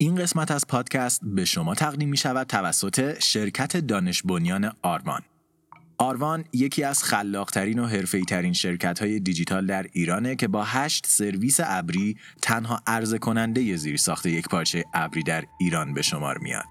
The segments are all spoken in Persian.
این قسمت از پادکست به شما تقدیم می شود توسط شرکت دانش بنیان آروان. آروان یکی از خلاقترین و حرفه‌ای ترین شرکت های دیجیتال در ایرانه که با هشت سرویس ابری تنها عرضه کننده زیر ساخت یک پارچه ابری در ایران به شمار میاد.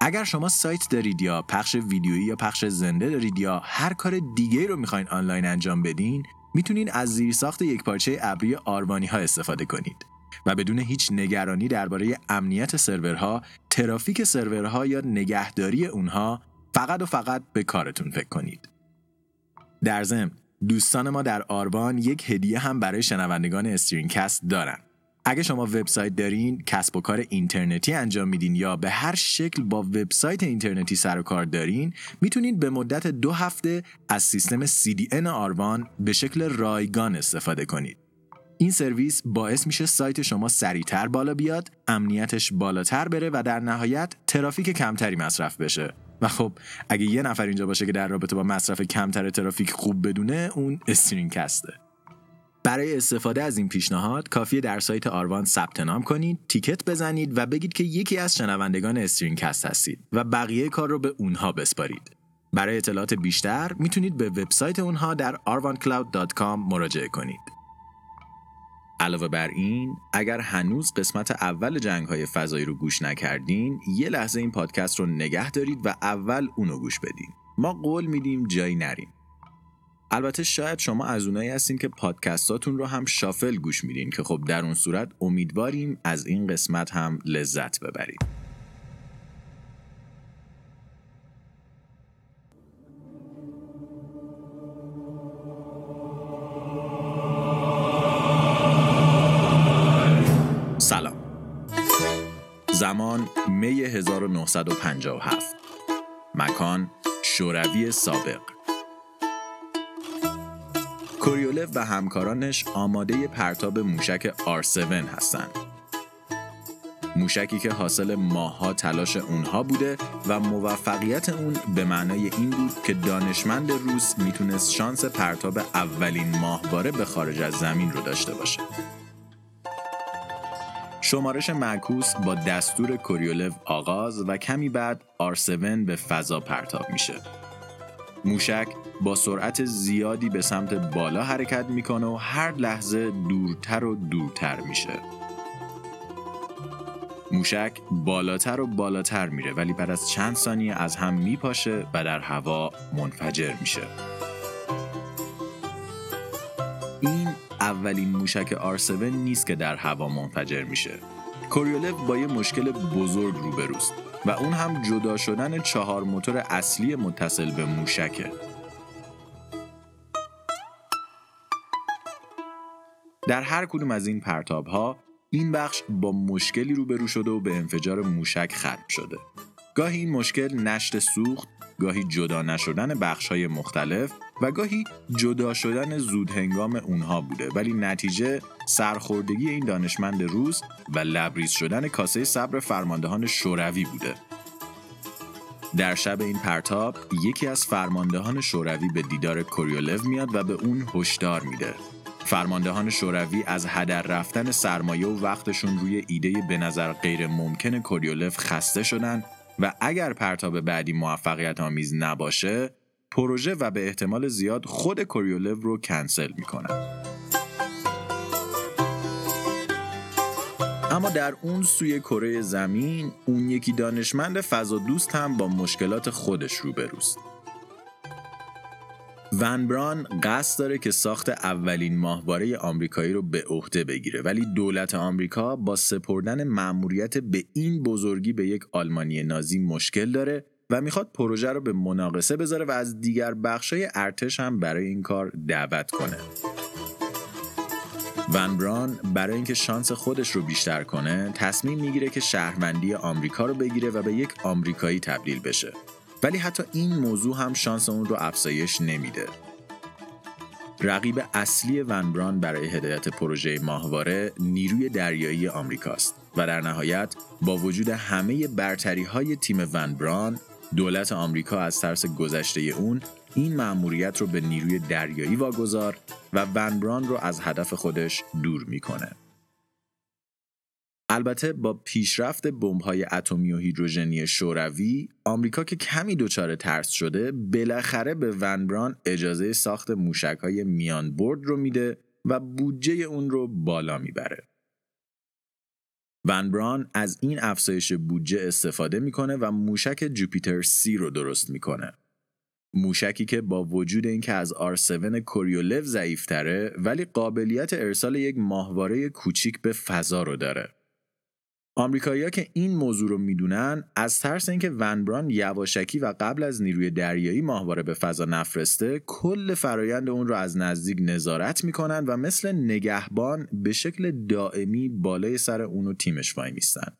اگر شما سایت دارید یا پخش ویدیویی یا پخش زنده دارید یا هر کار دیگه رو می‌خواین آنلاین انجام بدین می‌تونین از زیر ساخت یک پارچه ابری آروانی ها استفاده کنید. و بدون هیچ نگرانی درباره امنیت سرورها، ترافیک سرورها یا نگهداری اونها فقط و فقط به کارتون فکر کنید. در ضمن دوستان ما در آربان یک هدیه هم برای شنوندگان استرینکست دارن. اگه شما وبسایت دارین، کسب و کار اینترنتی انجام میدین یا به هر شکل با وبسایت اینترنتی سر و کار دارین، می‌تونید به مدت دو هفته از سیستم CDN آروان به شکل رایگان استفاده کنید. این سرویس باعث میشه سایت شما سریعتر بالا بیاد، امنیتش بالاتر بره و در نهایت ترافیک کمتری مصرف بشه. و خب اگه یه نفر اینجا باشه که در رابطه با مصرف کمتر ترافیک خوب بدونه اون StringCast ه. برای استفاده از این پیشنهاد کافیه در سایت آروان ثبت نام کنید، تیکت بزنید و بگید که یکی از شنوندگان StringCast هستید و بقیه کار رو به اونها بسپارید. برای اطلاعات بیشتر می‌تونید به وبسایت اونها در arvancloud.com مراجعه کنید. علاوه بر این اگر هنوز قسمت اول جنگ های فضایی رو گوش نکردین یه لحظه این پادکست رو نگه دارید و اول اونو گوش بدین. ما قول میدیم جایی نریم. البته شاید شما از اونایی هستین که پادکستاتون رو هم شافل گوش میدین که خب در اون صورت امیدواریم از این قسمت هم لذت ببرید. 1957 مکان شوروی سابق کوریولف و همکارانش آماده پرتاب موشک R7 هستند. موشکی که حاصل ماها تلاش اونها بوده و موفقیت اون به معنای این بود که دانشمند روس می‌تونست شانس پرتاب اولین ماهواره به خارج از زمین رو داشته باشه. شمارش معکوس با دستور کوریولو آغاز و کمی بعد R7 به فضا پرتاب میشه. موشک با سرعت زیادی به سمت بالا حرکت می‌کنه و هر لحظه دورتر و دورتر میشه. موشک بالاتر و بالاتر میره ولی بعد از چند ثانیه از هم میپاشه و در هوا منفجر میشه. این اولین موشک R7 نیست که در هوا منفجر میشه. کوریولف با یه مشکل بزرگ روبروست و اون هم جدا شدن چهار موتور اصلی متصل به موشکه. در هر کدوم از این پرتاب ها این بخش با مشکلی روبرو شده و به انفجار موشک ختم شده. گاهی این مشکل نشت سوخت گاهی جدا نشدن بخش های مختلف و گاهی جدا شدن زود هنگام اونها بوده. ولی نتیجه سرخوردگی این دانشمند روس و لبریز شدن کاسه صبر فرماندهان شوروی بوده. در شب این پرتاب یکی از فرماندهان شوروی به دیدار کوریولو میاد و به اون هشدار میده. فرماندهان شوروی از هدر رفتن سرمایه و وقتشون روی ایده به نظر غیر ممکن کوریولف خسته شدن و اگر پرتاب بعدی موفقیت آمیز نباشه پروژه و به احتمال زیاد خود کوریولو رو کنسل می‌کنن اما در اون سوی کره زمین اون یکی دانشمند فضا دوست هم با مشکلات خودش روبروست. ون بران قصد داره که ساخت اولین ماهواره آمریکایی رو به عهده بگیره ولی دولت آمریکا با سپردن مأموریت به این بزرگی به یک آلمانی نازی مشکل داره و می‌خواد پروژه رو به مناقصه بذاره و از دیگر بخشای ارتش هم برای این کار دعوت کنه. ون بران برای اینکه شانس خودش رو بیشتر کنه تصمیم می‌گیره که شهروندی آمریکا رو بگیره و به یک آمریکایی تبدیل بشه ولی حتی این موضوع هم شانس اون رو افزایش نمیده. رقیب اصلی ونبران برای هدایت پروژه ماهواره نیروی دریایی آمریکاست و در نهایت با وجود همه برتری های تیم ونبران دولت آمریکا از ترس گذشته اون این مأموریت رو به نیروی دریایی واگذار و ونبران رو از هدف خودش دور می‌کنه. البته با پیشرفت بمب‌های اتمی و هیدروژنی شوروی آمریکا که کمی دچار ترس شده بالاخره به ونبران اجازه ساخت موشک‌های میان برد رو میده و بودجه اون رو بالا می‌بره. ونبران از این افزایش بودجه استفاده می‌کنه و موشک جوپیتر سی رو درست می‌کنه. موشکی که با وجود اینکه از R7 کوریولف ضعیفتره ولی قابلیت ارسال یک ماهواره کوچیک به فضا رو داره. آمریکایی‌ها که این موضوع رو می‌دونن از ترس اینکه ونبران یواشکی و قبل از نیروی دریایی ماهواره به فضا نفرسته کل فرایند اون رو از نزدیک نظارت می‌کنن و مثل نگهبان به شکل دائمی بالای سر اون و تیمش وای میستن.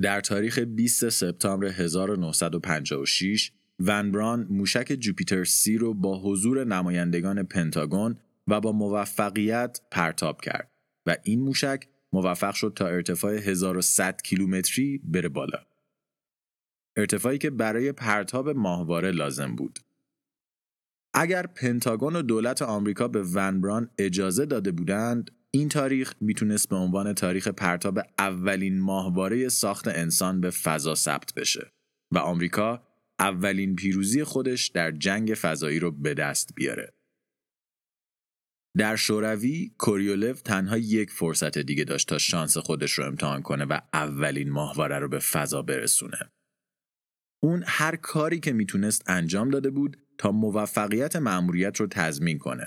در تاریخ 20 سپتامبر 1956 ونبران موشک جوپیتر سی رو با حضور نمایندگان پنتاگون و با موفقیت پرتاب کرد و این موشک موفق شد تا ارتفاع 1100 کیلومتری بره بالا. ارتفاعی که برای پرتاب ماهواره لازم بود. اگر پنتاگون و دولت آمریکا به ونبران اجازه داده بودند، این تاریخ می‌تونست به عنوان تاریخ پرتاب اولین ماهواره ساخت انسان به فضا ثبت بشه و آمریکا اولین پیروزی خودش در جنگ فضایی رو به دست بیاره. در شوروی کوریولف تنها یک فرصت دیگه داشت تا شانس خودش رو امتحان کنه و اولین ماهواره رو به فضا برسونه. اون هر کاری که می‌تونست انجام داده بود تا موفقیت مأموریت رو تضمین کنه.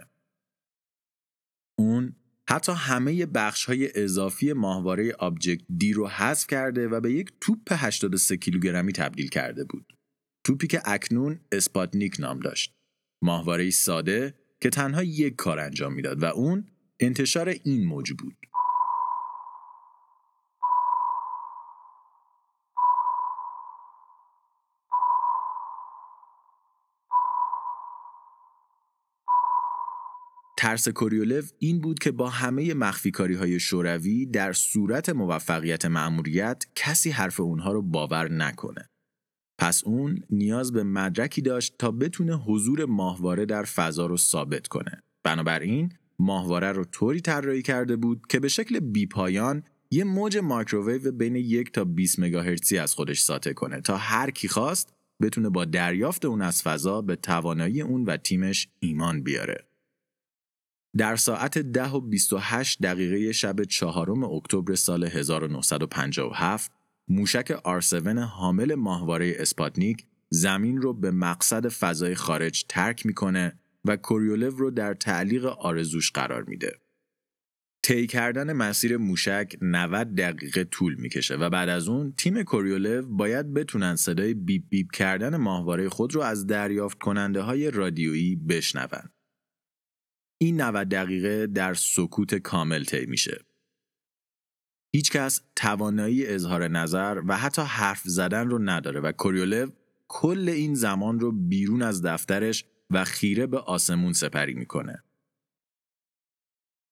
اون حتی همه بخش های اضافی ماهواره Object D رو حذف کرده و به یک توپ 83 کیلوگرمی تبدیل کرده بود. توپی که اکنون اسپاتنیک نام داشت. ماهواره ساده که تنها یک کار انجام می‌داد و اون انتشار این موج بود. ترس کوریولف این بود که با همه مخفیکاری های شوروی در صورت موفقیت مأموریت کسی حرف اونها رو باور نکنه. پس اون نیاز به مدرکی داشت تا بتونه حضور ماهواره در فضا رو ثابت کنه. بنابراین ماهواره رو طوری طراحی کرده بود که به شکل بیپایان یه موج مایکروویو بین یک تا 20 مگاهرتزی از خودش ساطع کنه تا هر کی خواست بتونه با دریافت اون از فضا به توانایی اون و تیمش ایمان بیاره. در ساعت 10 و 28 دقیقه شب چهارم اکتبر سال 1957 موشک R7 حامل ماهواره اسپاتنیک زمین رو به مقصد فضای خارج ترک می‌کنه و کوریولف رو در تعلیق آرزوش قرار میده. طی کردن مسیر موشک 90 دقیقه طول می‌کشه و بعد از اون تیم کوریولف باید بتونن صدای بیپ بیپ کردن ماهواره خود رو از دریافت کننده های رادیویی بشنون. این 90 دقیقه در سکوت کامل طی میشه. هیچکس توانایی اظهار نظر و حتی حرف زدن رو نداره و کوریولف کل این زمان رو بیرون از دفترش و خیره به آسمون سپری می‌کنه.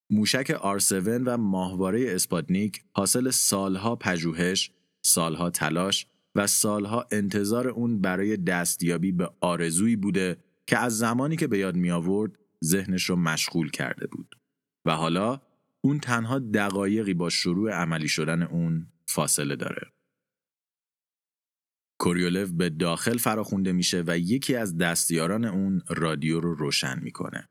موشک R7 و ماهواره اسپاتنیک حاصل سالها پژوهش، سالها تلاش و سالها انتظار اون برای دستیابی به آرزویی بوده که از زمانی که به یاد می آورد ذهنش رو مشغول کرده بود و حالا اون تنها دقایقی با شروع عملی شدن اون فاصله داره. کوریولف به داخل فراخونده میشه و یکی از دستیاران اون رادیو رو روشن می‌کنه.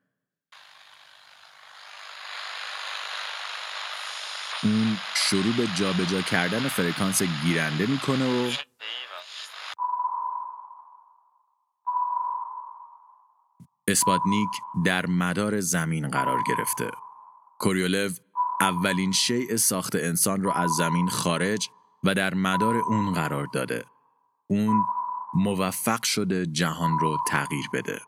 اون شروع به جابجا کردن فرکانس گیرنده می‌کنه و اسپاتنیک در مدار زمین قرار گرفته. کوریولف اولین شیء ساخت انسان رو از زمین خارج و در مدار اون قرار داده. اون موفق شده جهان رو تغییر بده.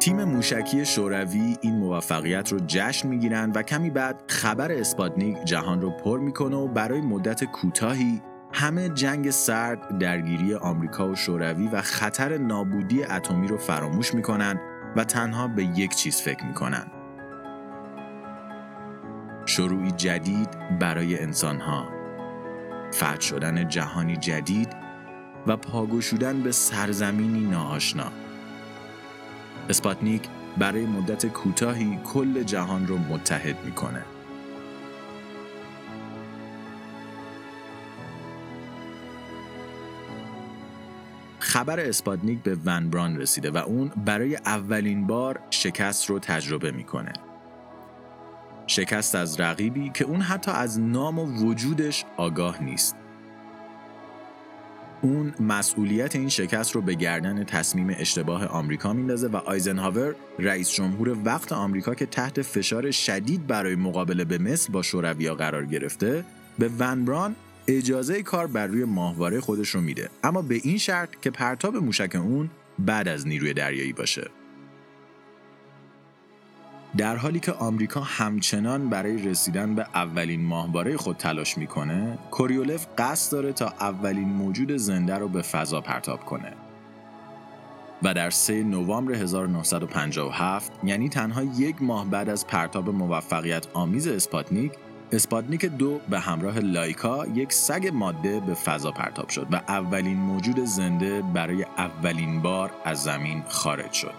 تیم موشکی شوروی این موفقیت رو جشن می‌گیرن و کمی بعد خبر اسپاتنیک جهان رو پر می‌کنه و برای مدت کوتاهی همه جنگ سرد درگیری آمریکا و شوروی و خطر نابودی اتمی رو فراموش می‌کنن و تنها به یک چیز فکر می‌کنن شروعی جدید برای انسانها فتح شدن جهانی جدید و پاگشودن به سرزمینی ناآشنا. اسپاتنیک برای مدت کوتاهی کل جهان رو متحد می‌کنه. خبر اسپاتنیک به ون بران رسیده و اون برای اولین بار شکست رو تجربه می‌کنه. شکست از رقیبی که اون حتی از نام و وجودش آگاه نیست. اون مسئولیت این شکست رو به گردن تصمیم اشتباه آمریکا میندازه و آیزنهاور رئیس جمهور وقت آمریکا که تحت فشار شدید برای مقابله به مثل با شوروی قرار گرفته به ون بران اجازه کار بر روی ماهواره خودش رو میده اما به این شرط که پرتاب موشک اون بعد از نیروی دریایی باشه در حالی که آمریکا همچنان برای رسیدن به اولین ماهواره خود تلاش می‌کنه، کوریولف قصد داره تا اولین موجود زنده رو به فضا پرتاب کنه. و در 3 نوامبر 1957 یعنی تنها یک ماه بعد از پرتاب موفقیت آمیز اسپاتنیک اسپاتنیک دو به همراه لایکا یک سگ ماده به فضا پرتاب شد و اولین موجود زنده برای اولین بار از زمین خارج شد.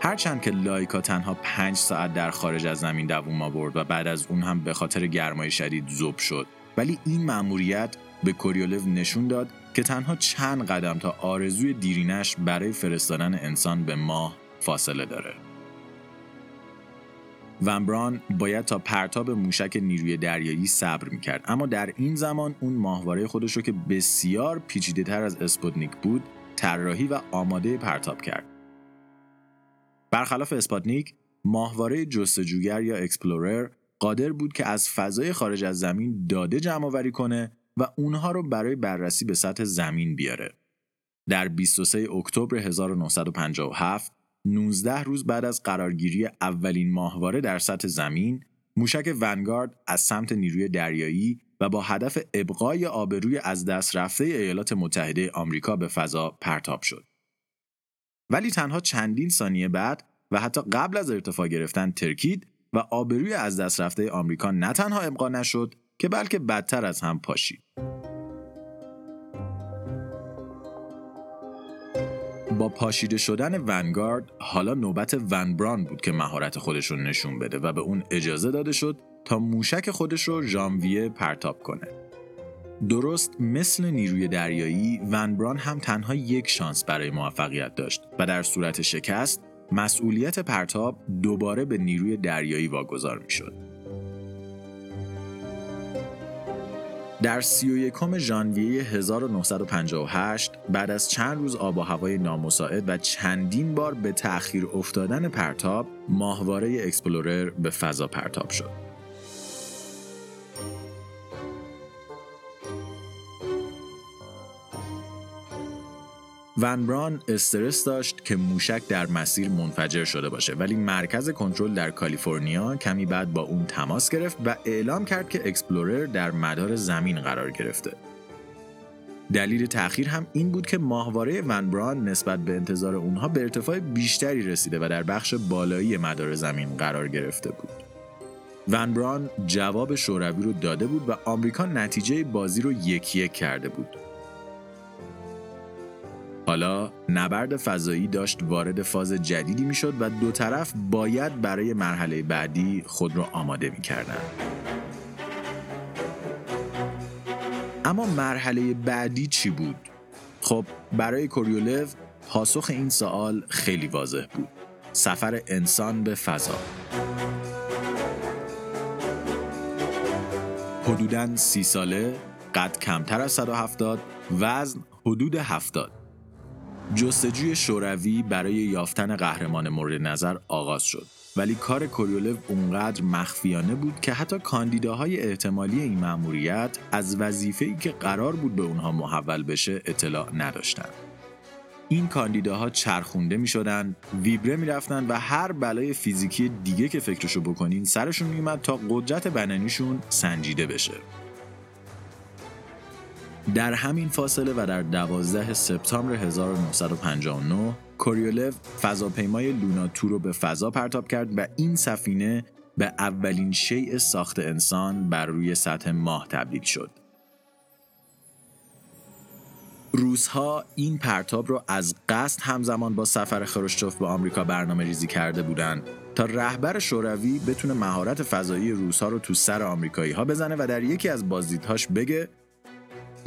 هرچند که لایکا تنها پنج ساعت در خارج از زمین دووم آورد و بعد از اون هم به خاطر گرمای شدید زوب شد ولی این مأموریت به کوریولف نشون داد که تنها چند قدم تا آرزوی دیرینش برای فرستادن انسان به ماه فاصله داره. ون بران باید تا پرتاب موشک نیروی دریایی صبر می‌کرد اما در این زمان اون ماهواره خودش رو که بسیار پیچیده تر از اسپوتنیک بود طراحی و آماده پرتاب کرد برخلاف اسپاتنیک ماهواره جستجوگر یا اکسپلورر قادر بود که از فضای خارج از زمین داده جمع آوری کنه و اونها رو برای بررسی به سطح زمین بیاره. در 23 اکتبر 1957 19 روز بعد از قرارگیری اولین ماهواره در سطح زمین موشک ونگارد از سمت نیروی دریایی و با هدف ابقای آبروی از دست رفته ایالات متحده آمریکا به فضا پرتاب شد. ولی تنها چندین ثانیه بعد و حتی قبل از ارتفاع گرفتن ترکید و آبروی از دست رفته آمریکا نه تنها ابقا نشد که بلکه بدتر از هم پاشید. با پاشیده شدن ونگارد حالا نوبت ون بران بود که مهارت خودش رو نشون بده و به اون اجازه داده شد تا موشک خودش رو ژانویه پرتاب کنه. درست مثل نیروی دریایی ون بران هم تنها یک شانس برای موفقیت داشت و در صورت شکست مسئولیت پرتاب دوباره به نیروی دریایی واگذار می شد. در 31 ژانویه 1958 بعد از چند روز آب و هوای نامساعد و چندین بار به تأخیر افتادن پرتاب ماهواره اکسپلورر به فضا پرتاب شد. ون بران استرس داشت که موشک در مسیر منفجر شده باشه ولی مرکز کنترل در کالیفرنیا کمی بعد با اون تماس گرفت و اعلام کرد که اکسپلورر در مدار زمین قرار گرفته. دلیل تأخیر هم این بود که ماهواره ون بران نسبت به انتظار اونها به ارتفاع بیشتری رسیده و در بخش بالایی مدار زمین قرار گرفته بود. ون بران جواب شوروی رو داده بود و آمریکا نتیجه بازی رو یک یک کرده بود. حالا نبرد فضایی داشت وارد فاز جدیدی می‌شد و دو طرف باید برای مرحله بعدی خود را آماده می‌کردند. اما مرحله بعدی چی بود؟ خب برای کوریولف پاسخ این سوال خیلی واضح بود. سفر انسان به فضا. حدوداً سی ساله، قد کمتر از 170 وزن حدود 70 جستجوی شوروی برای یافتن قهرمان مورد نظر آغاز شد ولی کار کوریولف اونقدر مخفیانه بود که حتی کاندیداهای احتمالی این مأموریت از وظیفه‌ای که قرار بود به اونها محول بشه اطلاع نداشتند. این کاندیداها چرخونده می شدن، ویبره می رفتن و هر بلای فیزیکی دیگه که فکرشو بکنین سرشون می تا قدرت بدنیشون سنجیده بشه. در همین فاصله و در 12 سپتامبر 1959 کوریولف فضاپیمای لونا تو رو به فضا پرتاب کرد و این سفینه به اولین شیء ساخت انسان بر روی سطح ماه تبدیل شد. روزها این پرتاب رو از قصد همزمان با سفر خروشچوف به آمریکا برنامه ریزی کرده بودند تا رهبر شوروی بتونه مهارت فضایی روزها رو تو سر آمریکایی ها بزنه و در یکی از بازدیدهاش بگه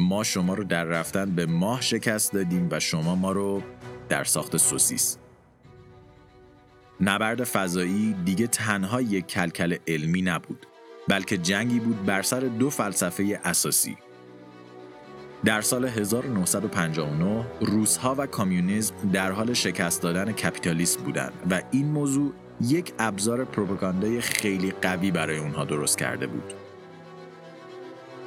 ما شما رو در رفتن به ماه شکست دادیم و شما ما رو در ساخت سوسیس نبرد فضایی دیگه تنها یک کلکل علمی نبود بلکه جنگی بود بر سر دو فلسفه اساسی در سال 1959 روسها و کامیونیسم در حال شکست دادن کپیتالیسم بودند و این موضوع یک ابزار پروپاگاندای خیلی قوی برای اونها درست کرده بود.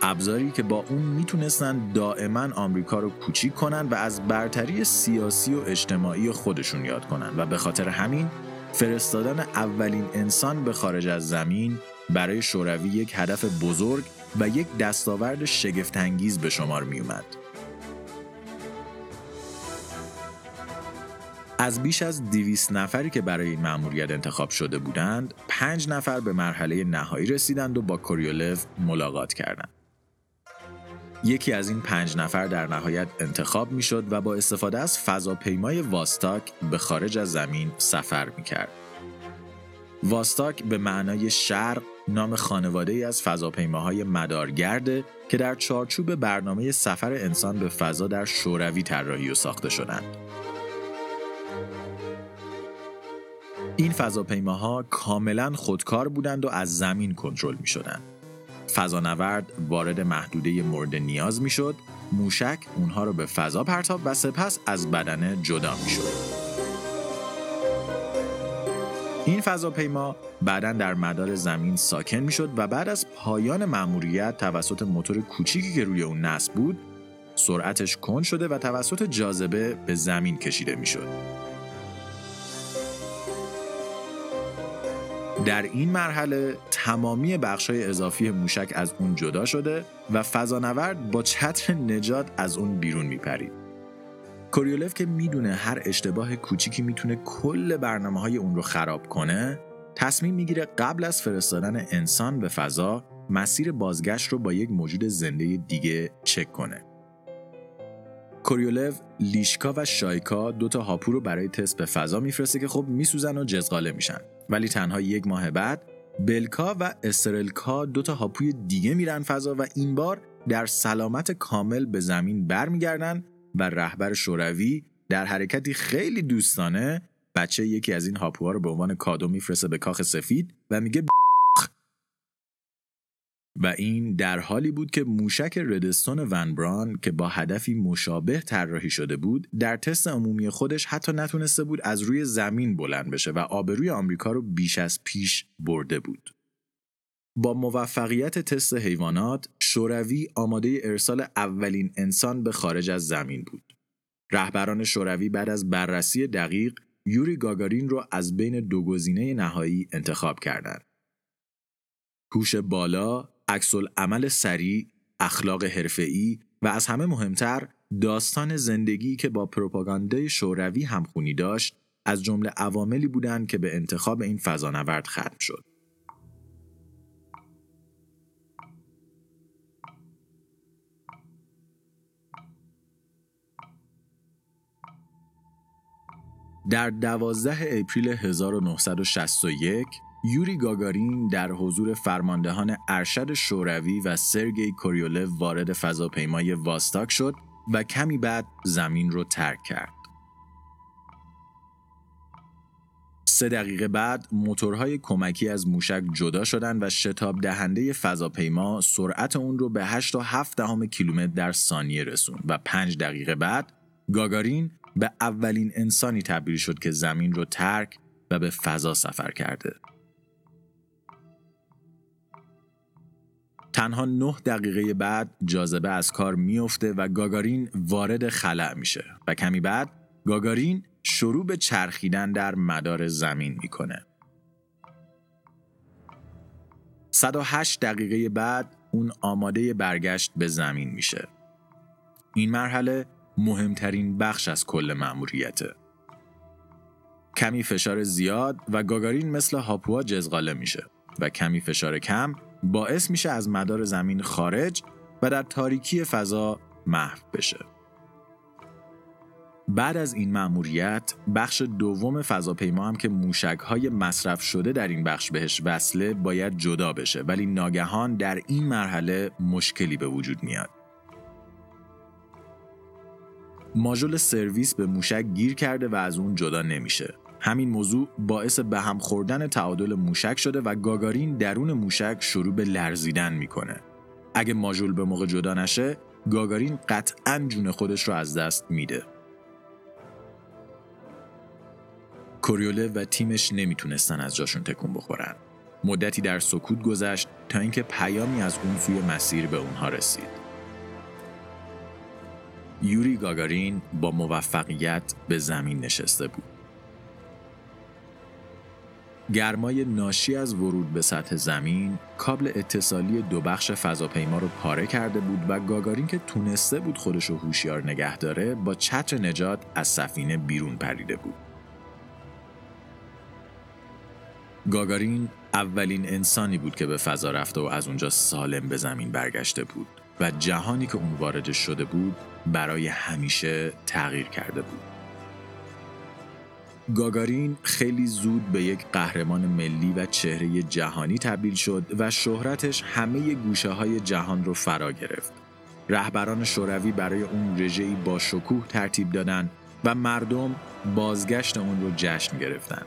ابزاری که با اون می‌تونستن دائما آمریکا رو کوچیک کنن و از برتری سیاسی و اجتماعی خودشون یاد کنن و به خاطر همین فرستادن اولین انسان به خارج از زمین برای شوروی یک هدف بزرگ و یک دستاورد شگفتانگیز به شمار می اومد. از بیش از دیویس نفری که برای این مأموریت انتخاب شده بودند، پنج نفر به مرحله نهایی رسیدند و با کوریولف ملاقات کردند. یکی از این پنج نفر در نهایت انتخاب می شد و با استفاده از فضاپیمای واستاک به خارج از زمین سفر می کرد. واستاک به معنای شرق نام خانواده ای از فضاپیماهای مدارگرده که در چارچوب برنامه سفر انسان به فضا در شوروی طراحی و ساخته شدند. این فضاپیماها کاملا خودکار بودند و از زمین کنترل می شدند. فضانورد وارد محدوده مورد نیاز می شد، موشک اونها رو به فضا پرتاب و سپس از بدنه جدا می شد. این فضاپیما بعدا در مدار زمین ساکن می شد و بعد از پایان مأموریت توسط موتور کوچیکی که روی اون نصب بود سرعتش کند شده و توسط جاذبه به زمین کشیده می در این مرحله تمامی بخشای اضافی موشک از اون جدا شده و فضانورد با چتر نجات از اون بیرون میپرید. کوریولف که می‌دونه هر اشتباه کوچیکی می‌تونه کل برنامه های اون رو خراب کنه تصمیم می‌گیره قبل از فرستادن انسان به فضا مسیر بازگشت رو با یک موجود زنده دیگه چک کنه. کوریولف، لیشکا و شایکا دو تا هاپو رو برای تست به فضا میفرسته که خب میسوزن و جزغاله میشن. ولی تنها یک ماه بعد بلکا و استرلکا دو تا هاپوی دیگه میرن فضا و این بار در سلامت کامل به زمین برمیگردن و رهبر شوروی در حرکتی خیلی دوستانه بچه یکی از این هاپوها رو به عنوان کادو میفرسته به کاخ سفید و میگه و این در حالی بود که موشک ردستون ونبران که با هدفی مشابه طراحی شده بود در تست عمومی خودش حتی نتونسته بود از روی زمین بلند بشه و آبروی آمریکا رو بیش از پیش برده بود. با موفقیت تست حیوانات، شوروی آماده ارسال اولین انسان به خارج از زمین بود. رهبران شوروی بعد از بررسی دقیق یوری گاگارین رو از بین دو گزینه نهایی انتخاب کردند. هوش بالا، عکس عمل سریع، اخلاق حرفه‌ای و از همه مهمتر داستان زندگی که با پروپاگاندای شوروی همخونی داشت از جمله عواملی بودند که به انتخاب این فضانورد ختم شد. در 12 اپریل 1961 یوری گاگارین در حضور فرماندهان ارشد شوروی و سرگئی کوریولف وارد فضاپیمای واستاک شد و کمی بعد زمین رو ترک کرد. سه دقیقه بعد موتورهای کمکی از موشک جدا شدند و شتاب دهنده فضاپیما سرعت اون رو به 8.7 دهم کیلومتر در ثانیه رسوند و پنج دقیقه بعد گاگارین به اولین انسانی تبدیل شد که زمین رو ترک و به فضا سفر کرده. تنها نه دقیقه بعد جاذبه از کار میفته و گاگارین وارد خلع میشه و کمی بعد گاگارین شروع به چرخیدن در مدار زمین می‌کنه. 108 دقیقه بعد اون آماده برگشت به زمین میشه. این مرحله مهمترین بخش از کل مأموریته. کمی فشار زیاد و گاگارین مثل هاپوا جزغاله میشه و کمی فشار کم باعث میشه از مدار زمین خارج و در تاریکی فضا محو بشه. بعد از این مأموریت بخش دوم فضاپیما هم که موشک های مصرف شده در این بخش بهش وصله باید جدا بشه. ولی ناگهان در این مرحله مشکلی به وجود میاد. ماژول سرویس به موشک گیر کرده و از اون جدا نمیشه. همین موضوع باعث به هم خوردن تعادل موشک شده و گاگارین درون موشک شروع به لرزیدن می‌کنه اگه ماژول به موقع جدا نشه گاگارین قطعا جون خودش رو از دست میده کوریوله و تیمش نمی‌تونستن از جاشون تکون بخورن. مدتی در سکوت گذشت تا اینکه پیامی از اون سوی مسیر به اونها رسید. یوری گاگارین با موفقیت به زمین نشسته بود. گرمای ناشی از ورود به سطح زمین کابل اتصالی دو بخش فضاپیما رو پاره کرده بود و گاگارین که تونسته بود خودش رو هوشیار نگه داره با چتر نجات از سفینه بیرون پریده بود. گاگارین اولین انسانی بود که به فضا رفته و از اونجا سالم به زمین برگشته بود و جهانی که اون وارد شده بود برای همیشه تغییر کرده بود. گاگارین خیلی زود به یک قهرمان ملی و چهره جهانی تبدیل شد و شهرتش همه گوشه های جهان رو فرا گرفت. رهبران شوروی برای اون رژه‌ای با شکوه ترتیب دادن و مردم بازگشت اون رو جشن گرفتن.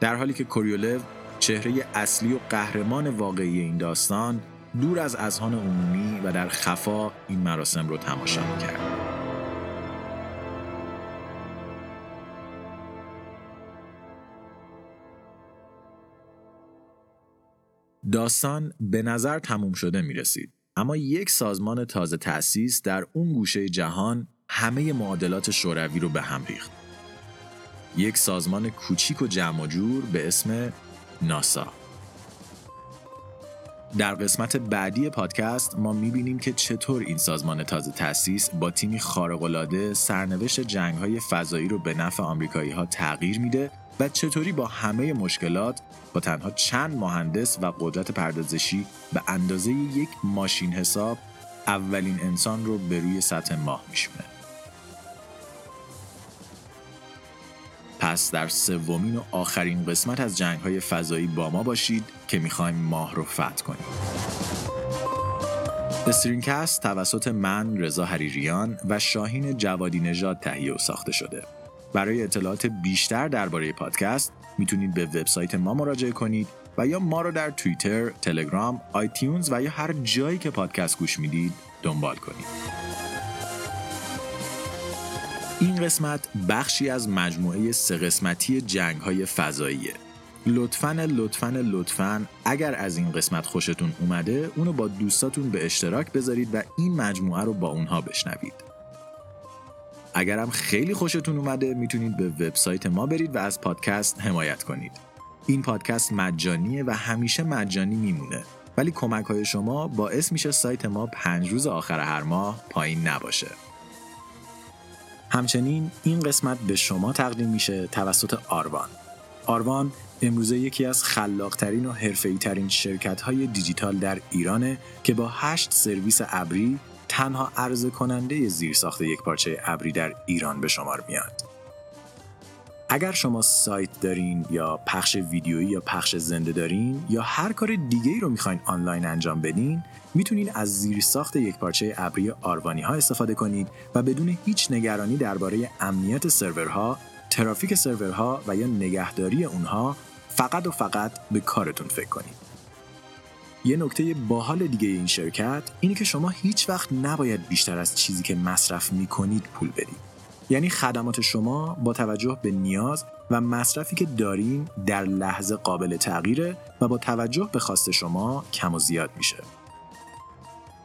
در حالی که کوریولو چهره اصلی و قهرمان واقعی این داستان دور از اذهان عمومی و در خفا این مراسم رو تماشا می‌کرد. داستان به نظر تموم شده می رسید. اما یک سازمان تازه تأسیس در اون گوشه جهان همه معادلات شوروی رو به هم ریخت. یک سازمان کوچیک و جمع جور به اسم ناسا در قسمت بعدی پادکست ما می‌بینیم که چطور این سازمان تازه تأسیس با تیمی خارق‌العاده سرنوشت جنگ‌های فضایی رو به نفع آمریکایی‌ها تغییر میده و چطوری با همه مشکلات با تنها چند مهندس و قدرت پردازشی به اندازه یک ماشین حساب اولین انسان رو به روی سطح ماه میشونه. پس در سومین و آخرین قسمت از جنگ های فضایی با ما باشید که می‌خوایم ماه رو فتح کنیم. استرینکست توسط من رضا حریریان و شاهین جوادی نژاد تهیه و ساخته شده. برای اطلاعات بیشتر درباره پادکست می‌تونید به وبسایت ما مراجعه کنید و یا ما رو در توییتر، تلگرام، آیتیونز و یا هر جایی که پادکست گوش می‌دید دنبال کنید. این قسمت بخشی از مجموعه سه قسمتی جنگ های فضاییه. لطفاً لطفاً لطفاً اگر از این قسمت خوشتون اومده اونو با دوستاتون به اشتراک بذارید و این مجموعه رو با اونها بشنوید. اگرم خیلی خوشتون اومده می‌تونید به وبسایت ما برید و از پادکست حمایت کنید. این پادکست مجانیه و همیشه مجانی میمونه. ولی کمک های شما باعث میشه سایت ما پنج روز آخر هر ماه پایین نباشه. همچنین این قسمت به شما تقدیم میشه توسط آروان. آروان امروزه یکی از خلاقترین و حرفه‌ای ترین شرکت های دیجیتال در ایرانه که با هشت سرویس ابری تنها عرضه کننده زیرساخت یک پارچه ابری در ایران به شمار میاد. اگر شما سایت دارین یا پخش ویدیویی یا پخش زنده دارین یا هر کار دیگه ای رو می‌خواین آنلاین انجام بدین می‌تونید از زیر ساخت یک پارچه ابری آروانی ها استفاده کنید و بدون هیچ نگرانی درباره امنیت سرورها، ترافیک سرورها و یا نگهداری اونها فقط و فقط به کارتون فکر کنید. یه نکته باحال دیگه این شرکت اینه که شما هیچ وقت نباید بیشتر از چیزی که مصرف می‌کنید پول بدید. یعنی خدمات شما با توجه به نیاز و مصرفی که دارین در لحظه قابل تغییره و با توجه به خواست شما کم و زیاد میشه.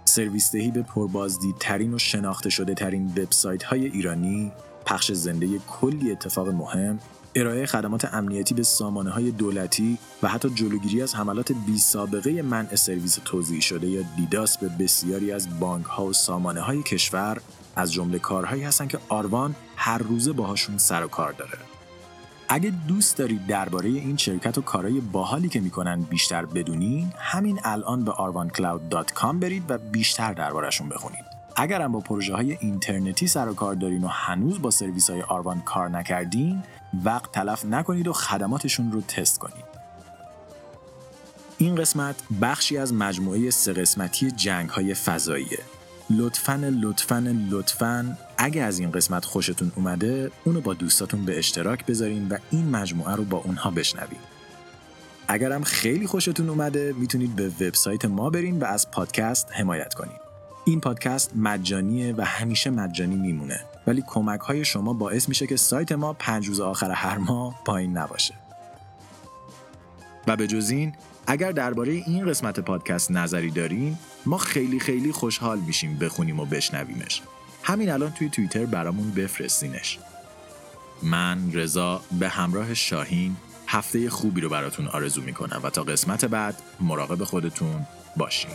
سرویس دهی به پربازدیدترین و شناخته شده ترین وبسایت های ایرانی، پخش زنده کلی اتفاق مهم، ارائه خدمات امنیتی به سامانه های دولتی و حتی جلوگیری از حملات بی سابقه منع سرویس توضیح شده یا دیداس به بسیاری از بانک ها و سامانه های کشور از جمله کارهایی هستن که آروان هر روزه باهاشون سر و کار داره. اگه دوست دارید درباره این شرکت و کارهای باحالی که می‌کنن بیشتر بدونین، همین الان به arvancloud.com برید و بیشتر دربارهشون بخونید. اگرم با پروژه های اینترنتی سر و کار دارین و هنوز با سرویس های آروان کار نکردین وقت تلف نکنید و خدماتشون رو تست کنید این قسمت بخشی از مجموعه سه قسمتی جنگ های فضاییه لطفاً لطفاً لطفاً. اگه از این قسمت خوشتون اومده اونو با دوستاتون به اشتراک بذارین و این مجموعه رو با اونها بشنوین. اگرم خیلی خوشتون اومده می‌تونید به وبسایت ما برین و از پادکست حمایت کنید این پادکست مجانیه و همیشه مجانی میمونه. ولی کمک های شما باعث میشه که سایت ما پنج روز آخر هر ماه پایین نباشه. و به جز این اگر درباره این قسمت پادکست نظری دارین ما خیلی خیلی خوشحال میشیم بخونیم و بشنویمش. همین الان توی توییتر برامون بفرستینش. من رضا به همراه شاهین هفته خوبی رو براتون آرزو می‌کنم و تا قسمت بعد مراقب خودتون باشین.